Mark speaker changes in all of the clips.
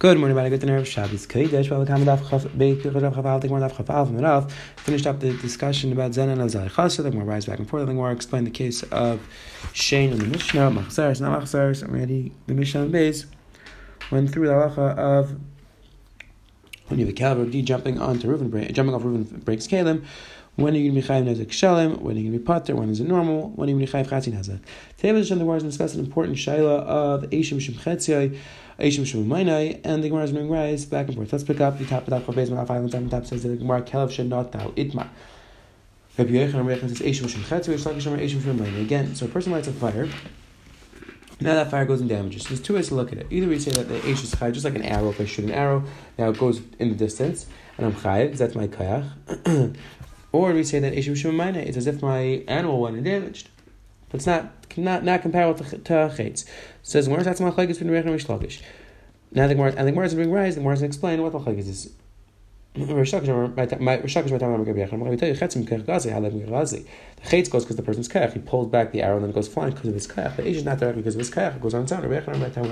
Speaker 1: Good morning, everybody. Good to know Shabbos Kodesh. Well, come daf chaf beik daf chaf al more daf chaf al from off. Finished up the discussion about Zen and Azal Chasa. The more rise back and forth. The more explain the case of Shane and the Mishnah. Machzaris, not Machzaris. I'm ready. The Mishnah and base went through the halacha of when you have a caliber D jumping onto Reuven, jumping off Reuven breaks Kalim. When are you going to be chayiv nezek shalim? When are you going to be potter? When is it normal? When are you going to be chayiv chatzin hazak? Today, the Gemara is discuss an important shaila of Eishim Shem Chetziyai, Eishim Shem Mainai, and the Gemara is doing rise back and forth. Let's pick up the top of that Chavez Malaf Island. Time top says that the Gemara Kelev should not thou itma. Rabbi Yechon Rechan says Eishim Shem Chetziyai, Shlakish Shem Eishim Shem Mainai. Again, so a person lights a fire. Now that fire goes and damages. There's two ways to look at it. Either we say that the Eish is chai, just like an arrow. If I shoot an arrow, now it goes in the distance, and I'm chai that's my kayach. Or we say that it's as if my animal went and damaged. But it's not not, not comparable to, to Chetz. says, where's that's Machlekes between Rech and Reish Lakish? Now the Gemara, and the Gemara is being raised, the Gemara is explain what Machlekes is. I'm The Chetz goes because the person's Kech, he pulls back the arrow and then goes flying because of his Kech. The Eish is not directly because of his Kech, it goes on its own. My time.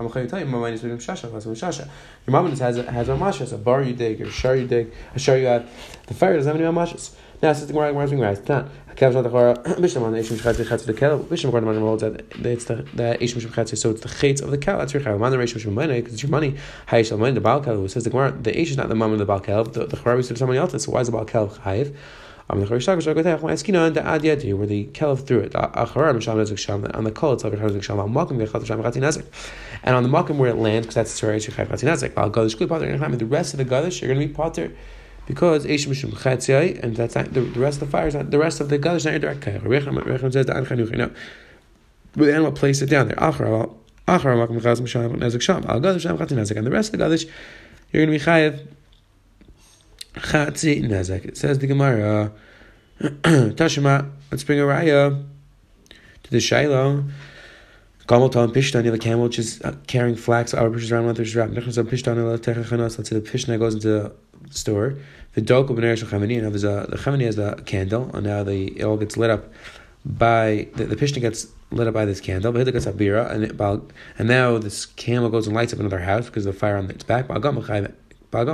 Speaker 1: I'm going to tell you, my mind is with Shasha, with Shasha. Your mom has a, has a mashas, a bar you dig, or a shar you dig, a shar you have. The fire doesn't have any mashas. Now, since the Gemara is being right, Tan. Hakav Shad Chara, Bishlam on the Ishim Shchatzi Chatzi the Kel, Bishlam Gordon Manim holds that it's the the Ishim Shchatzi, so it's the Chetz of the Kel. That's your Chara. Man the Reish Mishim Money, because it's your money. Hayish Al Money, the Baal Kel, who says the Gemara, the Ish is not the mom of the Baal Kel, the Chara is to somebody else. So why is the Baal Kel Chayiv? I'm the Charish Takish Ragotech, Eskina, the Ad Yeti, where the Kelef threw it. On the Kol, on Gechat Nezik. And on the Malkum where it lands, because that's Torah, Shechai Chati Nezik. To Shkuli Potter, the rest of the Gadish, you're going to be Potter. Because Eish Mishum Chatziyai, and that's not, the, the rest of the fire is not, the rest of the Gadish is not your direct Kayach. Rechem says the An Chanuch, you know. But the animal place it down there. Acharar, Malkum, Chaz, Misham, Nezik Sham, Al Gadish, Sham Chati. And the rest of the Gadish, you're going to be Chayev. Chatzi Nezek. It says the Gemara, Tashima, let's bring a raya to the Shiloh. Gamalton Pishtan, you have a camel which is uh, carrying flax, our British around with wrap. Let's say the Pishtan goes into the store. The Doko Bener Shachamini, and a, the Chamini has the candle, and now the, it all gets lit up by, the, the gets lit up by this candle, but gets a bira, and, and now this camel goes and lights up another house because of the fire on its back. If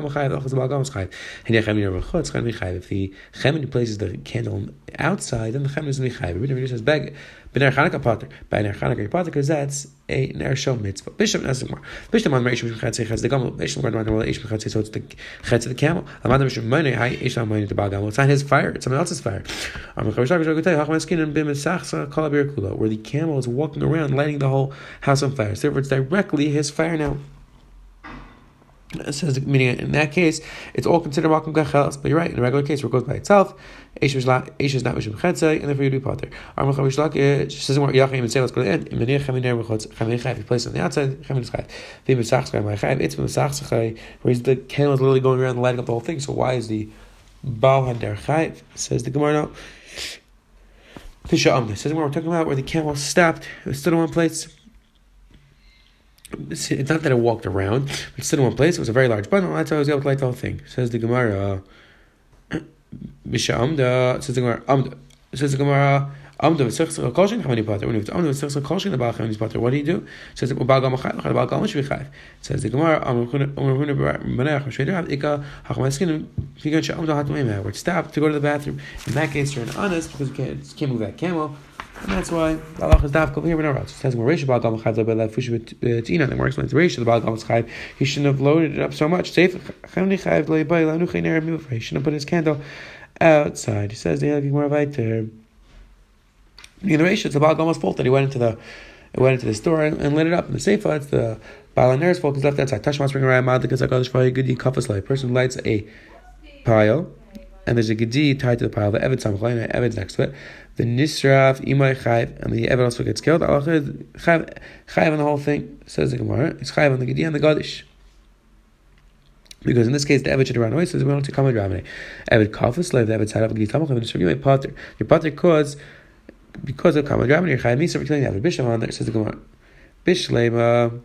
Speaker 1: the chemin places the candle outside, then the chemin is chayiv. Rabbi Rabbi says beg b'ner Chanukah potter. By Chanukah because that's a ner shom mitzvah. Bishop nasimor. Bishop man meish mishum chetz chetz the gamel. Bishop man chetz so it's the chetz of the camel. Amad mishum money hay ish am to balgam. It's not his fire. It's someone else's fire. Am chavish chavish chavish hachman skin and bim sachsa kalabir kula where the camel is walking around lighting the whole house on fire. So therefore, it's directly his fire now. Says meaning in that case it's all considered makom gachelas. But you're right. In a regular case where it goes by itself, Eish is not mishum chetzei, and therefore you do potter. Armach Chavish It eh, says more yachim and say let's go to the end. Imenir chaminer rechutz chaminer chayv. You place it on the outside. Chaminer is chayv. The misach chayv my chayv. It's misach chayv. Whereas the candle is literally going around lighting up the whole thing. So why is the baal hader chayv? Says the Gemara now. Tisha Amda says we're talking about where the camel stopped. It stood in one place it's not that it walked around, it stood in one place. It was a very large bundle. That's how I was able to light the whole thing. Says the Gemara. Bisha Amda. Says the Gemara. Amda. Says the Gemara. When you Amda v'tzich kolshin the baal chamani pater, what do you do? Says the baal gam chayv. The baal gam should. Says the Gemara. Amruna benech mashveder have ika hachmaskin figan she'amda hatmeim. Where it stopped to go to the bathroom. In that case, you're an honest because you can't, can't move that camel. And that's why the is daf over here our It says more Reish Baal Chayv Tina. The more explains the Reish the Baal Chayv. He shouldn't have loaded it up so much. Safe Chamni Chayv Chainer Move. He shouldn't have put his candle outside. He says the more weiter. In the Reish, it's the Baal Gam's fault that he went into the went into the store and, and lit it up. In the Seifa, it's the Baal Ner's fault is left outside. Tashmas bring around Mad because Hakadosh Gudi Kafas Light. Person lights a pile and there's a gedi tied to the pile. The evet samachlein, the evet's next to it. The nisraf imay chayv, and the evet also gets killed. Chayv, chayv on the whole thing says the gemara. It's chayv on the gedi and the gadish. Because in this case, the Evet should run away, so we don't to come and Ravine. Evet kafas, slave, the Evet side of the Gitamach, and you may potter. Your potter cause, because of Kamad Ravine, you're Chayim Misa for killing the Evet Bishlam on there, says the Gemara. Bishlema. Uh,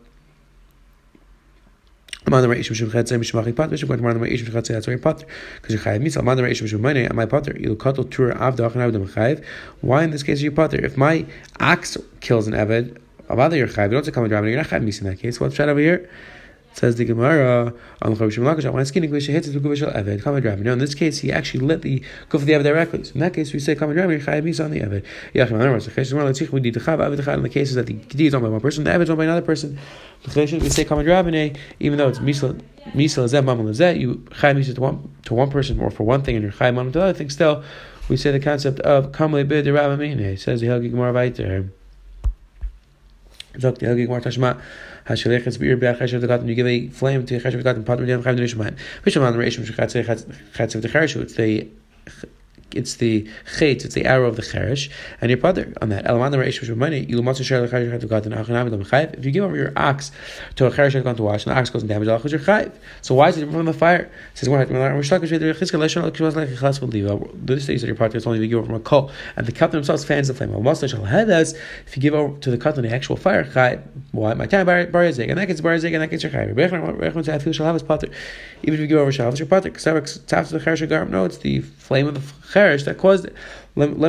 Speaker 1: To because you Chayiv Mitzvah Among the Reish Mishum Money my Pater you Katel Tur Avdach and Avdam Chayiv why in this case are you Pater if my ox kills an Eved Avada you're. You don't say common rabbanon. You're not chayv misa in that case. What's that over here? Says the Gemara on the. Now in this case, he actually let the go for the Eved directly. So in that case, we say Kamad Rabbi, Chayav on the Eved. In the cases that the Gedi is owned by one person, the Eved is owned by another person. We say Kamad Rabbi, even though it's Misa Misa Lazet, Mama Lazet, you Chayav Misa to one to one person or for one thing, and you're Chayav Mama to the other thing. Still, we say the concept of Kamle Bid Rabbi Mine. Says the Helgi Gemara Vayter. Sagt die Helgi Gemara Tashma. Hashalechetz beir be'acheshet the You give a flame to cheshet the Pat medem chayv nishman. Mishman the reishim shechatz chetz the chereshu. It's the it's the chait, it's the arrow of the cheresh, and your brother on that. If you give over your ox to a cheresh that's to wash, and the ox goes and damages the you're chayiv. So why is it from the fire? It says this states that your partner is only to give over from a coal, and the captain himself fans the flame. If you give over to the captain the actual fire. Why? My time bar and that gets barazig, and that gets your chayiv. Even if you give over shalavas, your partner. No, it's the flame of the cherish that caused it. You gave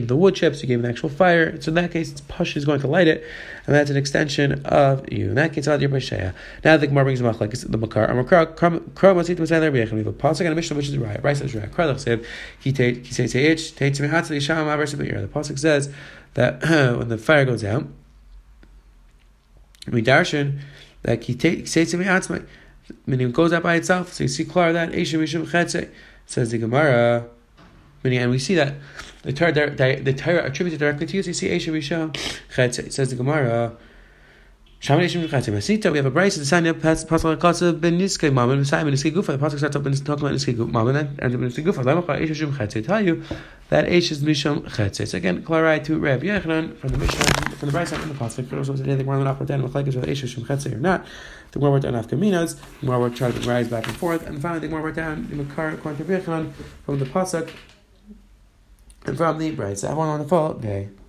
Speaker 1: him the wood chips, you gave him the actual fire. So in that case, it's Push is going to light it, and that's an extension of you. In that case, Ad Yirpashaya. Now the Gemara brings the Machlek, the Makar. We have a Pasuk and a Mishnah, which is right. Right. Kralach said, The Pasuk says that when the fire goes out, we darshan that he to me, meaning it goes out by itself. So you see clear that Eshem Mishum Chetze. Says the Gemara, and we see that the Torah, the Torah attributed directly to you. So you see Esha Rishon. Says the Gemara. We have a Braisa, the sign of Pasal Katsa ben Niske Mammon, Simon Niske Gufa. The Pasal starts up and talking about Niske Mammon and Niske Gufa. Lamaka Esha Shum Chetze. Tell you that Esha is Mishum Chetze. So again, Klarai to Reb Yechanan from the Mishnah, from the Braisa and the Pasal. Could also say they weren't up or down with like is Esha Shum Chetze or not. The Gemara down after Minas, the Gemara try to rise back and forth, and finally the Gemara down the car according to Yechanan from the Pasuk and from the Braisa. On the fall day.